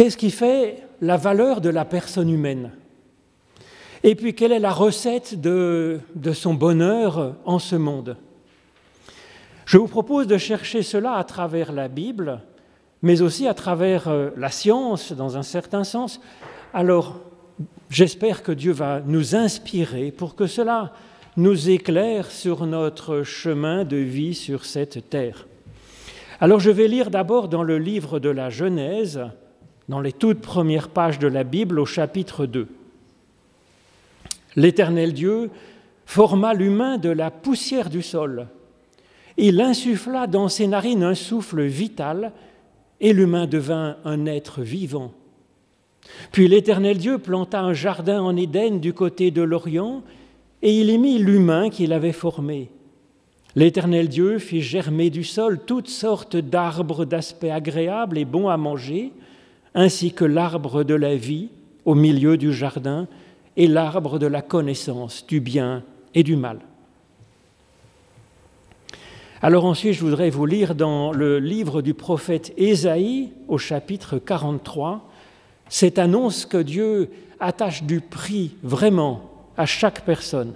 Qu'est-ce qui fait la valeur de la personne humaine? Et puis, quelle est la recette de, son bonheur en ce monde? Je vous propose de chercher cela à travers la Bible, mais aussi à travers euh, la science, dans un certain sens. Alors, j'espère que Dieu va nous inspirer pour que cela nous éclaire sur notre chemin de vie sur cette terre. Alors je vais lire d'abord dans le livre de la Genèse, dans les toutes premières pages de la Bible au chapitre 2. L'Éternel Dieu forma l'humain de la poussière du sol. Il insuffla dans ses narines un souffle vital et l'humain devint un être vivant. Puis l'Éternel Dieu planta un jardin en Éden du côté de l'Orient et il y mit l'humain qu'il avait formé. L'Éternel Dieu fit germer du sol toutes sortes d'arbres d'aspect agréable et bon à manger, ainsi que l'arbre de la vie au milieu du jardin et l'arbre de la connaissance du bien et du mal. Alors ensuite, je voudrais vous lire dans le livre du prophète Ésaïe au chapitre 43 cette annonce que Dieu attache du prix vraiment à chaque personne.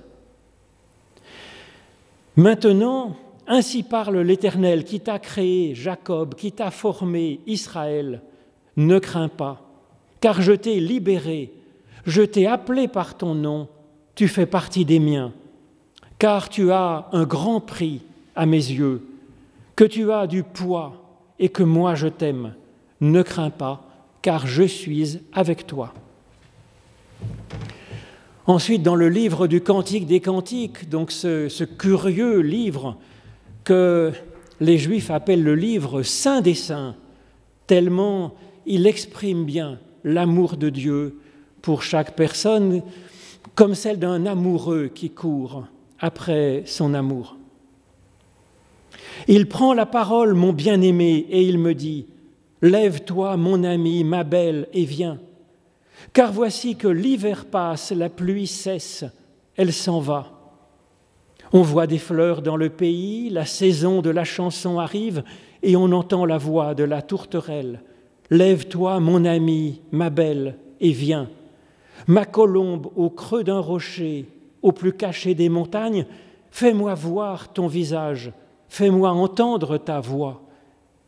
Maintenant, ainsi parle l'Éternel qui t'a créé, Jacob, qui t'a formé, Israël. Ne crains pas, car je t'ai libéré, je t'ai appelé par ton nom, tu fais partie des miens, car tu as un grand prix à mes yeux, que tu as du poids et que moi je t'aime. Ne crains pas, car je suis avec toi. Ensuite, dans le livre du Cantique des Cantiques, donc ce, curieux livre que les Juifs appellent le livre Saint des Saints, tellement il exprime bien l'amour de Dieu pour chaque personne, comme celle d'un amoureux qui court après son amour. Il prend la parole, mon bien-aimé, et il me dit, Lève-toi, mon ami, ma belle, et viens. Car voici que l'hiver passe, la pluie cesse, elle s'en va. On voit des fleurs dans le pays, la saison de la chanson arrive, et on entend la voix de la tourterelle. Lève-toi, mon ami, ma belle, et viens. Ma colombe au creux d'un rocher, au plus caché des montagnes, fais-moi voir ton visage, fais-moi entendre ta voix,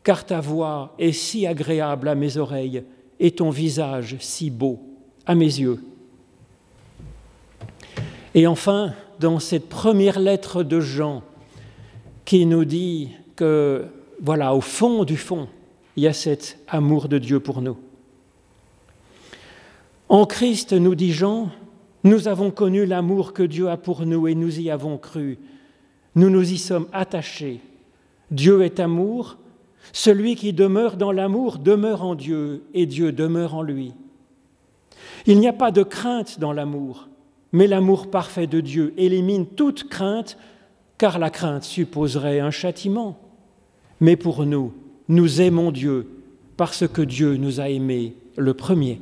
car ta voix est si agréable à mes oreilles et ton visage si beau à mes yeux. Et enfin, dans cette première lettre de Jean, qui nous dit que, voilà, au fond du fond, il y a cet amour de Dieu pour nous. En Christ, nous dit Jean, nous avons connu l'amour que Dieu a pour nous et nous y avons cru. Nous nous y sommes attachés. Dieu est amour. Celui qui demeure dans l'amour demeure en Dieu et Dieu demeure en lui. Il n'y a pas de crainte dans l'amour, mais l'amour parfait de Dieu élimine toute crainte, car la crainte supposerait un châtiment. Mais pour nous, nous aimons Dieu parce que Dieu nous a aimés le premier.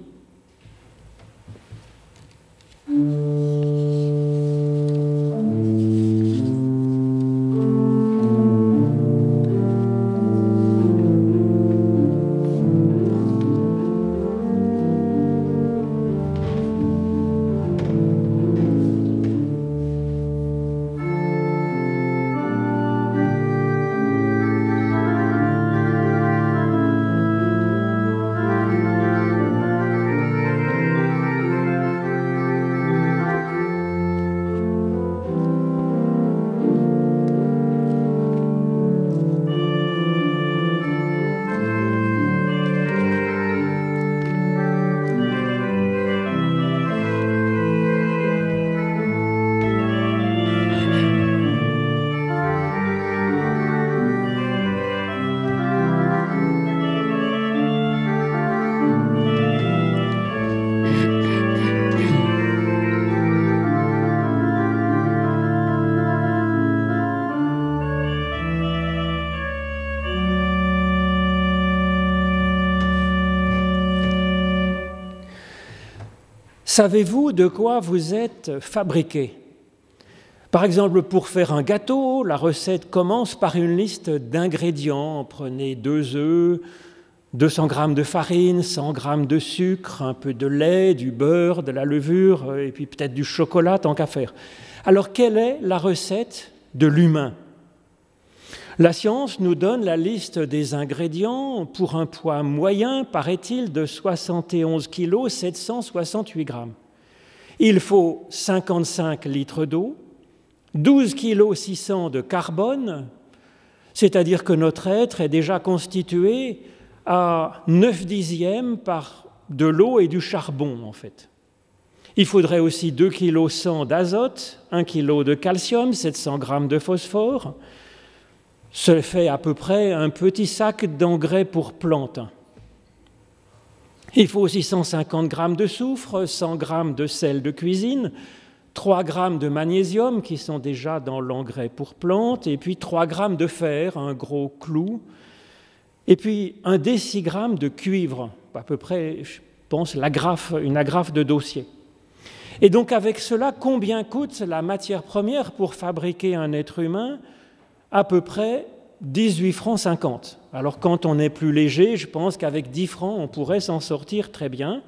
Savez-vous de quoi vous êtes fabriqué? Par exemple, pour faire un gâteau, la recette commence par une liste d'ingrédients. Prenez deux œufs, 200 grammes de farine, 100 grammes de sucre, un peu de lait, du beurre, de la levure, et puis peut-être du chocolat, tant qu'à faire. Alors, quelle est la recette de l'humain? La science nous donne la liste des ingrédients pour un poids moyen, paraît-il, de 71 kg 768 grammes. Il faut 55 litres d'eau, 12 kg 600 de carbone, c'est-à-dire que notre être est déjà constitué à 9 dixièmes par de l'eau et du charbon, en fait. Il faudrait aussi 2 kg 100 d'azote, 1 kg de calcium, 700 g de phosphore. Ce fait à peu près un petit sac d'engrais pour plantes. Il faut aussi 150 g de soufre, 100 g de sel de cuisine, 3 g de magnésium qui sont déjà dans l'engrais pour plantes, et puis 3 g de fer, un gros clou, et puis un décigramme de cuivre, à peu près, je pense, une agrafe de dossier. Et donc avec cela, combien coûte la matière première pour fabriquer un être humain? À peu près 18 francs 50. Alors quand on est plus léger, je pense qu'avec 10 francs, on pourrait s'en sortir très bien.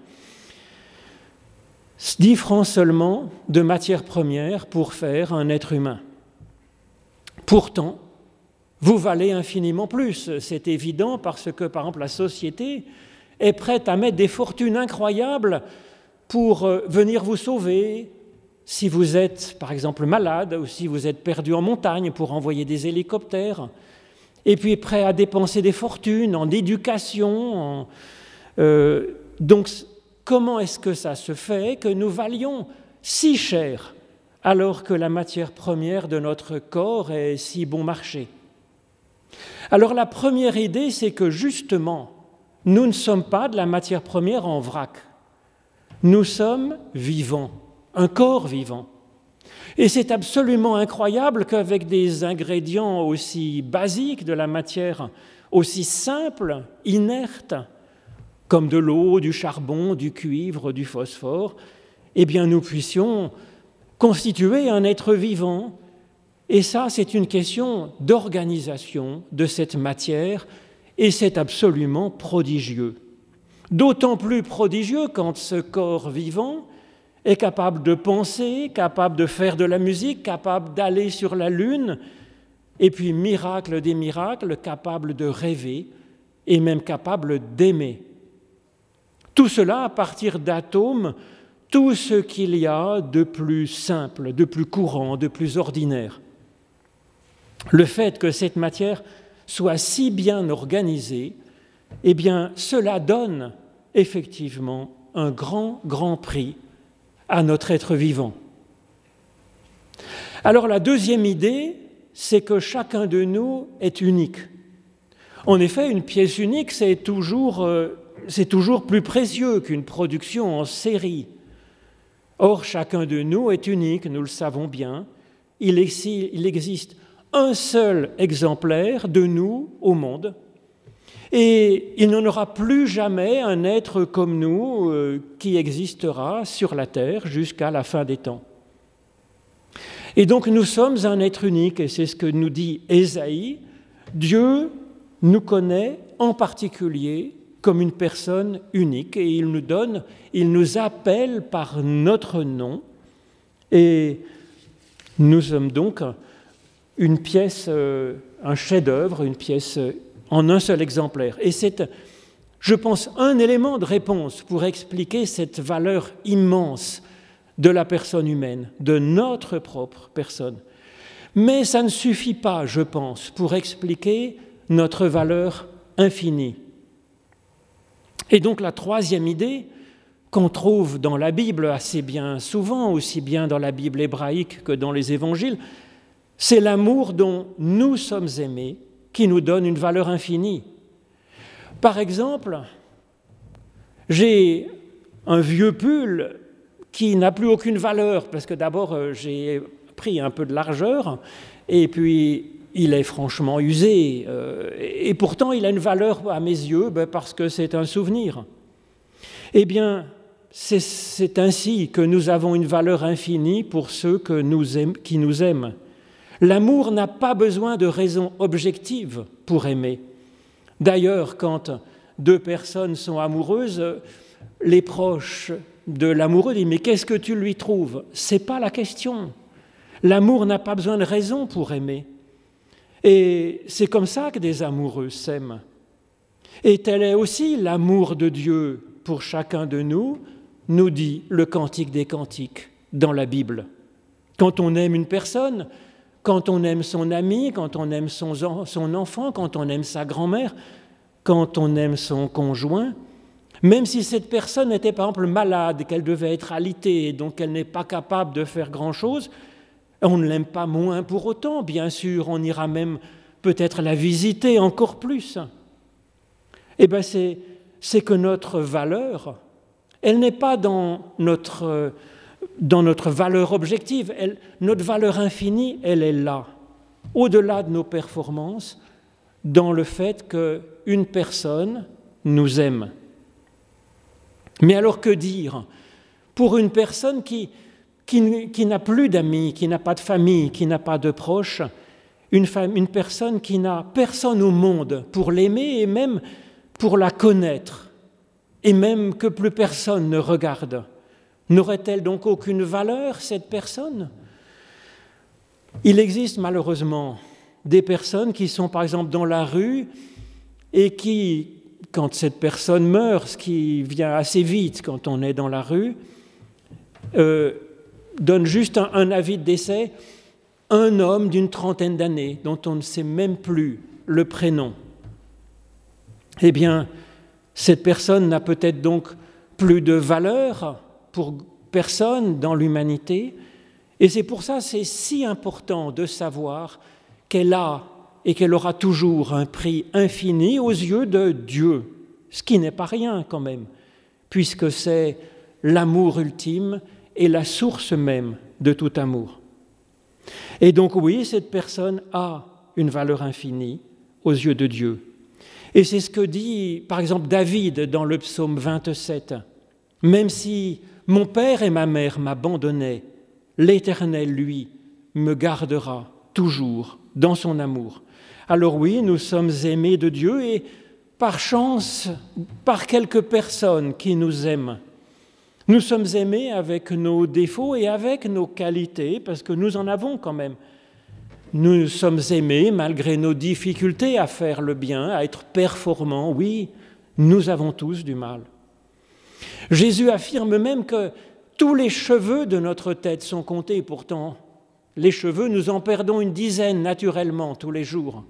10 francs seulement de matière première pour faire un être humain. Pourtant, vous valez infiniment plus. C'est évident parce que, par exemple, la société est prête à mettre des fortunes incroyables pour euh, venir vous sauver si vous êtes, par exemple, malade ou si vous êtes perdu en montagne pour envoyer des hélicoptères, et puis prêt à dépenser des fortunes en éducation. Euh, donc, comment est-ce que ça se fait que nous valions si cher alors que la matière première de notre corps est si bon marché? Alors la première idée, c'est que justement, nous ne sommes pas de la matière première en vrac. Nous sommes vivants, un corps vivant. Et c'est absolument incroyable qu'avec des ingrédients aussi basiques de la matière, aussi simples, inertes, comme de l'eau, du charbon, du cuivre, du phosphore, eh bien nous puissions constituer un être vivant et ça, c'est une question d'organisation de cette matière, et c'est absolument prodigieux. D'autant plus prodigieux quand ce corps vivant est capable de penser, capable de faire de la musique, capable d'aller sur la lune, et puis, miracle des miracles, capable de rêver et même capable d'aimer. Tout cela à partir d'atomes, tout ce qu'il y a de plus simple, de plus courant, de plus ordinaire. Le fait que cette matière soit si bien organisée, eh bien, cela donne effectivement un grand, grand prix à notre être vivant. Alors la deuxième idée, c'est que chacun de nous est unique. En effet, une pièce unique, c'est toujours, euh, plus précieux qu'une production en série. Or, chacun de nous est unique, nous le savons bien. Il, existe un seul exemplaire de nous au monde. Et il n'en aura plus jamais un être comme nous euh, qui existera sur la terre jusqu'à la fin des temps. Et donc nous sommes un être unique, et c'est ce que nous dit Ésaïe. Dieu nous connaît en particulier comme une personne unique, et il nous donne, il nous appelle par notre nom, et nous sommes donc une pièce, euh, un chef-d'œuvre, une pièce en un seul exemplaire. Et c'est, je pense, un élément de réponse pour expliquer cette valeur immense de la personne humaine, de notre propre personne. Mais ça ne suffit pas, je pense, pour expliquer notre valeur infinie. Et donc la troisième idée qu'on trouve dans la Bible assez bien souvent, aussi bien dans la Bible hébraïque que dans les évangiles, c'est l'amour dont nous sommes aimés qui nous donne une valeur infinie. Par exemple, j'ai un vieux pull qui n'a plus aucune valeur, parce que d'abord euh, j'ai pris un peu de largeur, et puis il est franchement usé, euh, et pourtant il a une valeur à mes yeux ben, parce que c'est un souvenir. Eh bien, c'est ainsi que nous avons une valeur infinie pour ceux qui nous aiment. L'amour n'a pas besoin de raisons objectives pour aimer. D'ailleurs, quand deux personnes sont amoureuses, les proches de l'amoureux disent Mais qu'est-ce que tu lui trouves? C'est pas la question. L'amour n'a pas besoin de raison pour aimer. Et c'est comme ça que des amoureux s'aiment. Et tel est aussi l'amour de Dieu pour chacun de nous, nous dit le Cantique des Cantiques dans la Bible. Quand on aime une personne, quand on aime son ami, quand on aime son, enfant, quand on aime sa grand-mère, quand on aime son conjoint, même si cette personne était par exemple malade, qu'elle devait être alitée, donc elle n'est pas capable de faire grand-chose, on ne l'aime pas moins pour autant, bien sûr, on ira même peut-être la visiter encore plus. Eh bien, c'est que notre valeur, elle n'est pas dans notre, dans notre valeur objective, notre valeur infinie, elle est là, au-delà de nos performances, dans le fait qu'une personne nous aime. Mais alors que dire pour une personne qui, qui, n'a plus d'amis, qui n'a pas de famille, qui n'a pas de proches, une, une personne qui n'a personne au monde pour l'aimer et même pour la connaître, et même que plus personne ne regarde. N'aurait-elle donc aucune valeur, cette personne? Il existe malheureusement des personnes qui sont par exemple dans la rue et qui, quand cette personne meurt, ce qui vient assez vite quand on est dans la rue, euh, donne juste un, avis de décès, un homme d'une trentaine d'années dont on ne sait même plus le prénom. Eh bien, cette personne n'a peut-être donc plus de valeur personne dans l'humanité, et c'est pour ça c'est si important de savoir qu'elle a et qu'elle aura toujours un prix infini aux yeux de Dieu, ce qui n'est pas rien quand même, puisque c'est l'amour ultime et la source même de tout amour. Et donc oui, cette personne a une valeur infinie aux yeux de Dieu. Et c'est ce que dit par exemple David dans le psaume 27. Même si mon père et ma mère m'abandonnaient, l'Éternel, lui, me gardera toujours dans son amour. Alors oui, nous sommes aimés de Dieu et par chance, par quelques personnes qui nous aiment, nous sommes aimés avec nos défauts et avec nos qualités, parce que nous en avons quand même. Nous sommes aimés malgré nos difficultés à faire le bien, à être performants. Oui, nous avons tous du mal. Jésus affirme même que tous les cheveux de notre tête sont comptés. Pourtant, les cheveux, nous en perdons une dizaine naturellement tous les jours.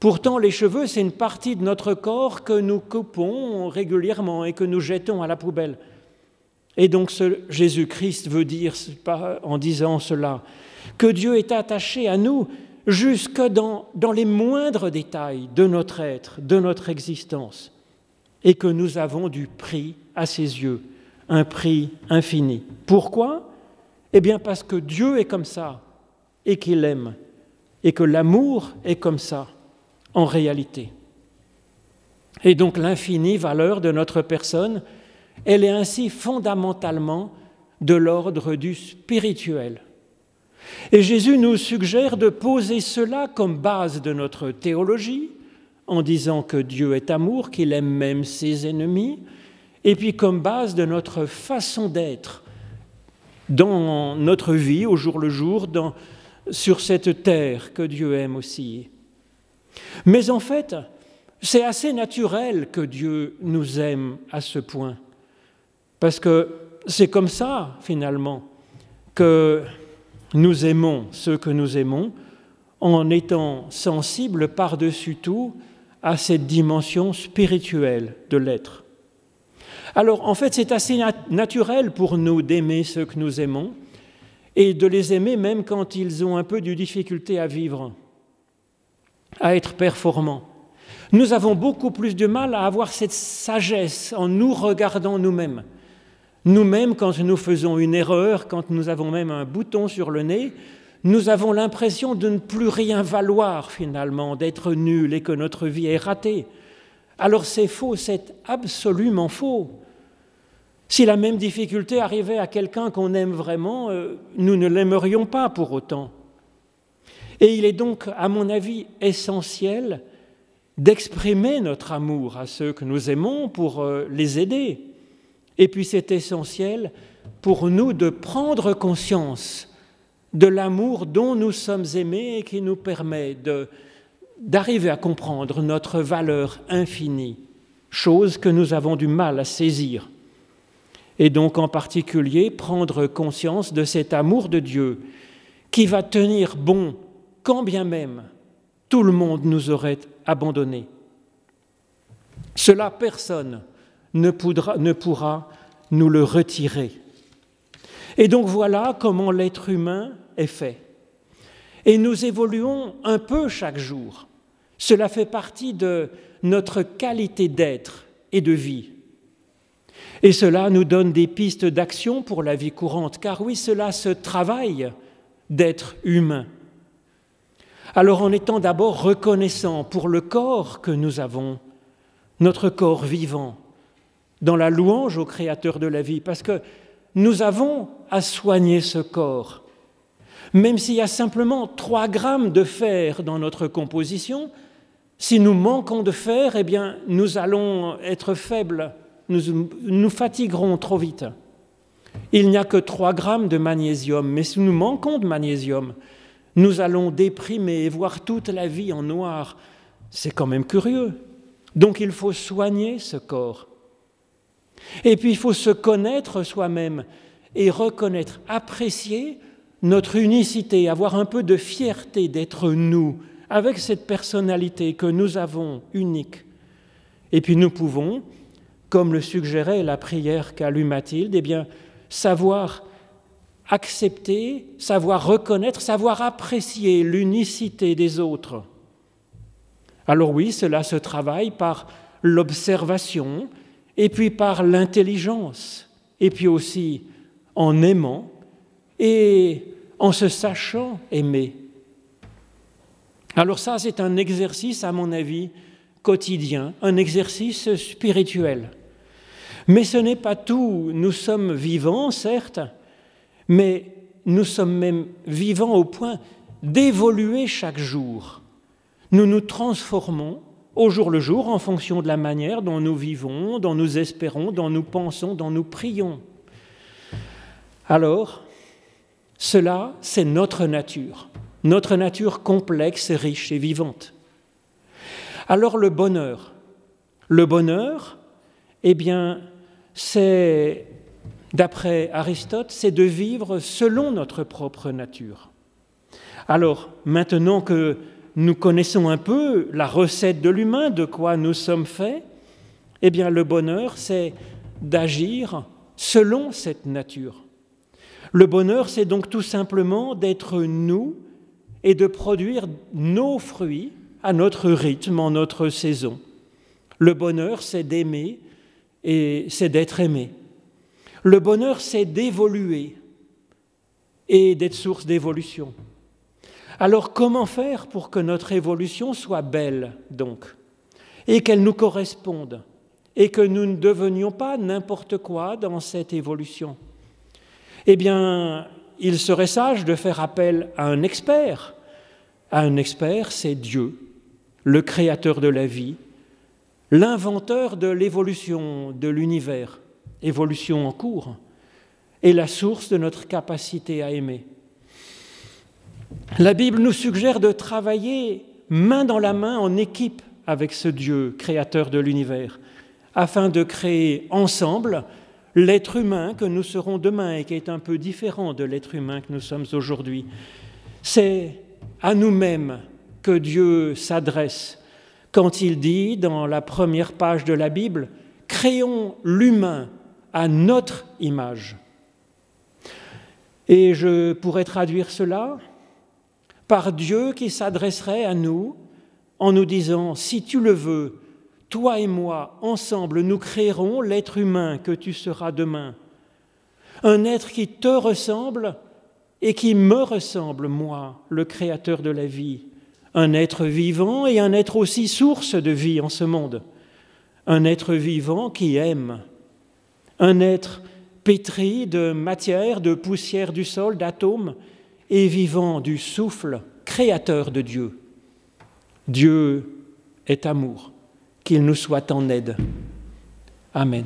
Pourtant, les cheveux, c'est une partie de notre corps que nous coupons régulièrement et que nous jetons à la poubelle. Et donc Jésus-Christ veut dire en disant cela que Dieu est attaché à nous jusque dans, dans les moindres détails de notre être, de notre existence, et que nous avons du prix à ses yeux, un prix infini. Pourquoi? Eh bien parce que Dieu est comme ça et qu'il aime, et que l'amour est comme ça en réalité. Et donc l'infinie valeur de notre personne, elle est ainsi fondamentalement de l'ordre du spirituel. Et Jésus nous suggère de poser cela comme base de notre théologie, en disant que Dieu est amour, qu'il aime même ses ennemis, et puis comme base de notre façon d'être dans notre vie au jour le jour, sur cette terre que Dieu aime aussi. Mais en fait, c'est assez naturel que Dieu nous aime à ce point. Parce que c'est comme ça, finalement, que nous aimons ceux que nous aimons en étant sensibles par-dessus tout à cette dimension spirituelle de l'être. Alors en fait c'est assez naturel pour nous d'aimer ceux que nous aimons et de les aimer même quand ils ont un peu de difficulté à vivre, à être performants. Nous avons beaucoup plus de mal à avoir cette sagesse en nous regardant nous-mêmes. Nous-mêmes, quand nous faisons une erreur, quand nous avons même un bouton sur le nez, nous avons l'impression de ne plus rien valoir finalement, d'être nul et que notre vie est ratée. Alors c'est faux, c'est absolument faux. Si la même difficulté arrivait à quelqu'un qu'on aime vraiment, euh, nous ne l'aimerions pas pour autant. Et il est donc, à mon avis, essentiel d'exprimer notre amour à ceux que nous aimons pour euh, les aider. Et puis c'est essentiel pour nous de prendre conscience de l'amour dont nous sommes aimés et qui nous permet d'arriver à comprendre notre valeur infinie, chose que nous avons du mal à saisir. Et donc en particulier prendre conscience de cet amour de Dieu qui va tenir bon quand bien même tout le monde nous aurait abandonnés. Cela, personne ne, ne pourra nous le retirer. Et donc voilà comment l'être humain est fait. Et nous évoluons un peu chaque jour. Cela fait partie de notre qualité d'être et de vie. Et cela nous donne des pistes d'action pour la vie courante, car oui, cela se travaille d'être humain. Alors en étant d'abord reconnaissant pour le corps que nous avons, notre corps vivant, dans la louange au Créateur de la vie, parce que nous avons à soigner ce corps. Même s'il y a simplement 3 grammes de fer dans notre composition, si nous manquons de fer, eh bien, nous allons être faibles, nous nous fatiguerons trop vite. Il n'y a que 3 grammes de magnésium, mais si nous manquons de magnésium, nous allons déprimer et voir toute la vie en noir. C'est quand même curieux. Donc il faut soigner ce corps. Et puis il faut se connaître soi-même et reconnaître, apprécier notre unicité, avoir un peu de fierté d'être nous, avec cette personnalité que nous avons unique. Et puis nous pouvons, comme le suggérait la prière qu'a lu Mathilde, eh savoir accepter, savoir reconnaître, savoir apprécier l'unicité des autres. Alors oui, cela se travaille par l'observation, et puis par l'intelligence, et puis aussi en aimant et en se sachant aimer. Alors ça, c'est un exercice, à mon avis, quotidien, un exercice spirituel. Mais ce n'est pas tout. Nous sommes vivants, certes, mais nous sommes même vivants au point d'évoluer chaque jour. Nous nous transformons au jour le jour en fonction de la manière dont nous vivons, dont nous espérons, dont nous pensons, dont nous prions. Alors, cela, c'est notre nature, notre nature complexe, riche et vivante. Alors le bonheur, le bonheur, eh bien, c'est d'après Aristote, c'est de vivre selon notre propre nature. Alors, maintenant que nous connaissons un peu la recette de l'humain, de quoi nous sommes faits, eh bien le bonheur, c'est d'agir selon cette nature. Le bonheur, c'est donc tout simplement d'être nous et de produire nos fruits à notre rythme, en notre saison. Le bonheur, c'est d'aimer et c'est d'être aimé. Le bonheur, c'est d'évoluer et d'être source d'évolution. Alors comment faire pour que notre évolution soit belle, donc, et qu'elle nous corresponde, et que nous ne devenions pas n'importe quoi dans cette évolution? Eh bien, il serait sage de faire appel à un expert. Un expert, c'est Dieu, le créateur de la vie, l'inventeur de l'évolution de l'univers évolution en cours, est la source de notre capacité à aimer. La Bible nous suggère de travailler main dans la main en équipe avec ce Dieu créateur de l'univers, afin de créer ensemble l'être humain que nous serons demain et qui est un peu différent de l'être humain que nous sommes aujourd'hui. C'est à nous-mêmes que Dieu s'adresse quand il dit dans la première page de la Bible, Créons l'humain à notre image. Et je pourrais traduire cela par Dieu qui s'adresserait à nous en nous disant, si tu le veux, toi et moi, ensemble, nous créerons l'être humain que tu seras demain. Un être qui te ressemble et qui me ressemble, moi, le Créateur de la vie. Un être vivant et un être aussi source de vie en ce monde. Un être vivant qui aime, un être pétri de matière, de poussière du sol, d'atomes, et vivant du souffle créateur de Dieu. Dieu est amour, qu'il nous soit en aide. Amen.